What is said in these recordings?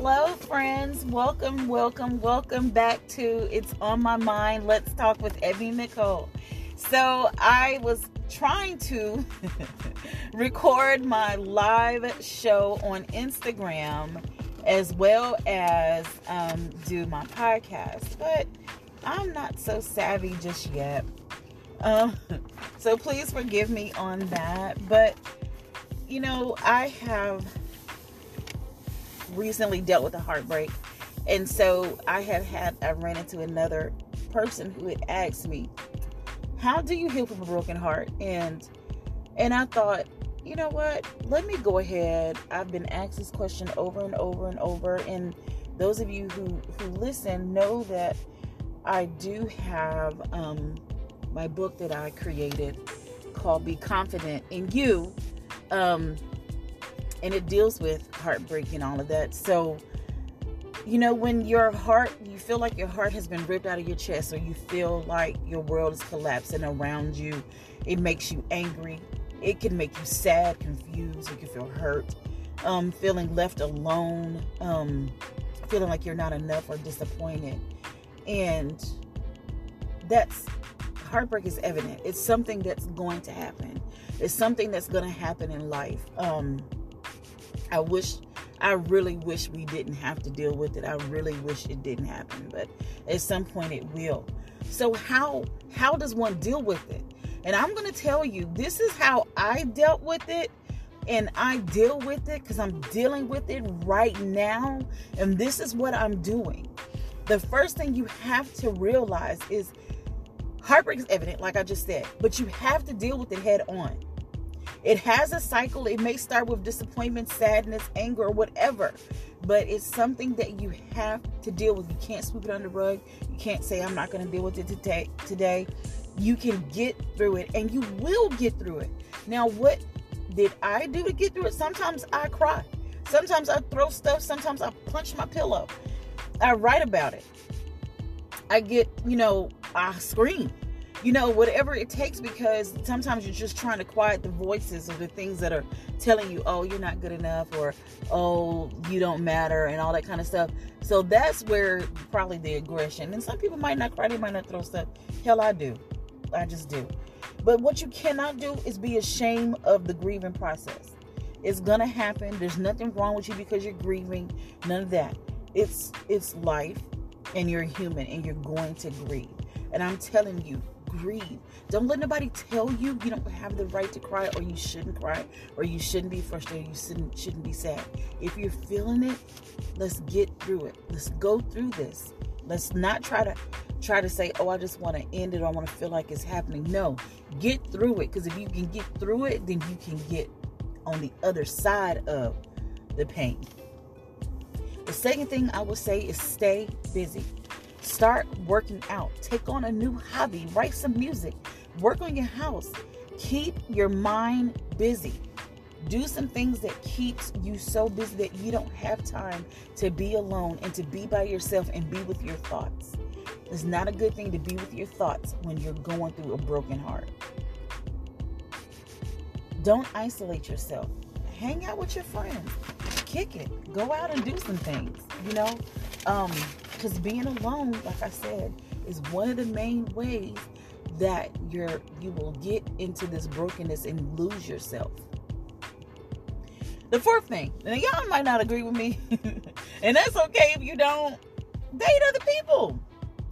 Hello, friends. Welcome, welcome, welcome back to It's On My Mind. Let's talk with Evie Nicole. So, I was trying to record my live show on Instagram as well as um, do my podcast, but I'm not so savvy just yet. Um, so, please forgive me on that. But, you know, I have recently dealt with a heartbreak. And so I have had, I ran into another person who had asked me, How do you heal from a broken heart? And and I thought, you know what? Let me go ahead. I've been asked this question over and over and over. And those of you who, who listen know that I do have um, my book that I created called Be Confident in You. Um, and it deals with heartbreak and all of that. So, you know, when your heart, you feel like your heart has been ripped out of your chest, or you feel like your world is collapsing around you, it makes you angry. It can make you sad, confused. You can feel hurt, um, feeling left alone, um, feeling like you're not enough or disappointed. And that's heartbreak is evident. It's something that's going to happen. It's something that's going to happen in life. Um, I wish, I really wish we didn't have to deal with it. I really wish it didn't happen, but at some point it will. So how how does one deal with it? And I'm going to tell you, this is how I dealt with it and I deal with it because I'm dealing with it right now. And this is what I'm doing. The first thing you have to realize is heartbreak is evident, like I just said, but you have to deal with it head on. It has a cycle. It may start with disappointment, sadness, anger, or whatever, but it's something that you have to deal with. You can't sweep it under the rug. You can't say, I'm not going to deal with it today. Today, you can get through it, and you will get through it. Now, what did I do to get through it? Sometimes I cry. Sometimes I throw stuff. Sometimes I punch my pillow. I write about it. I get, you know, I scream you know, whatever it takes because sometimes you're just trying to quiet the voices of the things that are telling you, oh, you're not good enough or oh, you don't matter and all that kind of stuff. So that's where probably the aggression. And some people might not cry, they might not throw stuff. Hell, I do. I just do. But what you cannot do is be ashamed of the grieving process. It's gonna happen. There's nothing wrong with you because you're grieving. None of that. It's it's life and you're human and you're going to grieve. And I'm telling you, grieve. Don't let nobody tell you you don't have the right to cry or you shouldn't cry or you shouldn't be frustrated, you shouldn't shouldn't be sad. If you're feeling it, let's get through it. Let's go through this. Let's not try to try to say, "Oh, I just want to end it or I want to feel like it's happening." No. Get through it because if you can get through it, then you can get on the other side of the pain. The second thing I would say is stay busy. Start working out. Take on a new hobby. Write some music. Work on your house. Keep your mind busy. Do some things that keeps you so busy that you don't have time to be alone and to be by yourself and be with your thoughts. It's not a good thing to be with your thoughts when you're going through a broken heart. Don't isolate yourself. Hang out with your friends. Kick it. Go out and do some things. You know, um, because being alone, like I said, is one of the main ways that you're you will get into this brokenness and lose yourself. The fourth thing, and y'all might not agree with me, and that's okay if you don't date other people.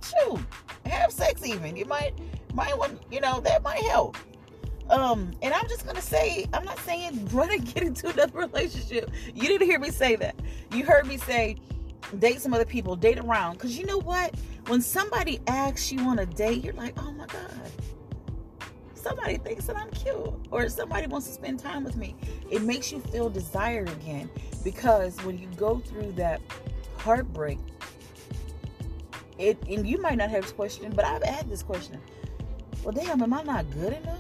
Shoot, have sex even. You might might want you know that might help. Um, and I'm just gonna say, I'm not saying run and get into another relationship. You didn't hear me say that. You heard me say date some other people, date around. Because you know what? When somebody asks you on a date, you're like, oh my God, somebody thinks that I'm cute, or somebody wants to spend time with me. It makes you feel desired again. Because when you go through that heartbreak, it and you might not have this question, but I've had this question. Well, damn, am I not good enough?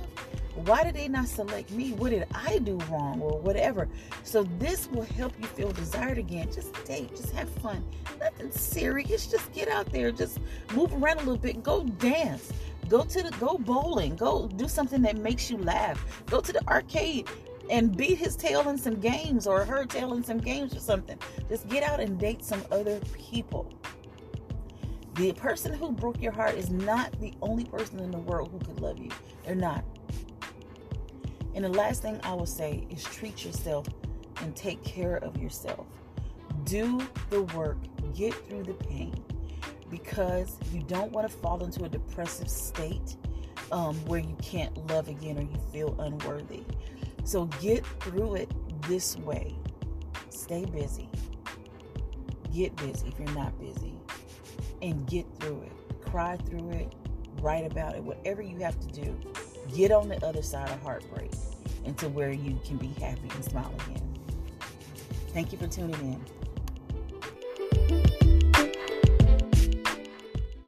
Why did they not select me? What did I do wrong or whatever? So this will help you feel desired again. Just date, just have fun. Nothing serious. Just get out there, just move around a little bit, go dance. Go to the go bowling, go do something that makes you laugh. Go to the arcade. and beat his tail in some games or her tail in some games or something. Just get out and date some other people. The person who broke your heart is not the only person in the world who could love you. They're not. And the last thing I will say is treat yourself and take care of yourself. Do the work, get through the pain because you don't want to fall into a depressive state um, where you can't love again or you feel unworthy. So get through it this way. Stay busy. Get busy if you're not busy and get through it. Cry through it, write about it, whatever you have to do. Get on the other side of heartbreak into where you can be happy and smile again. Thank you for tuning in.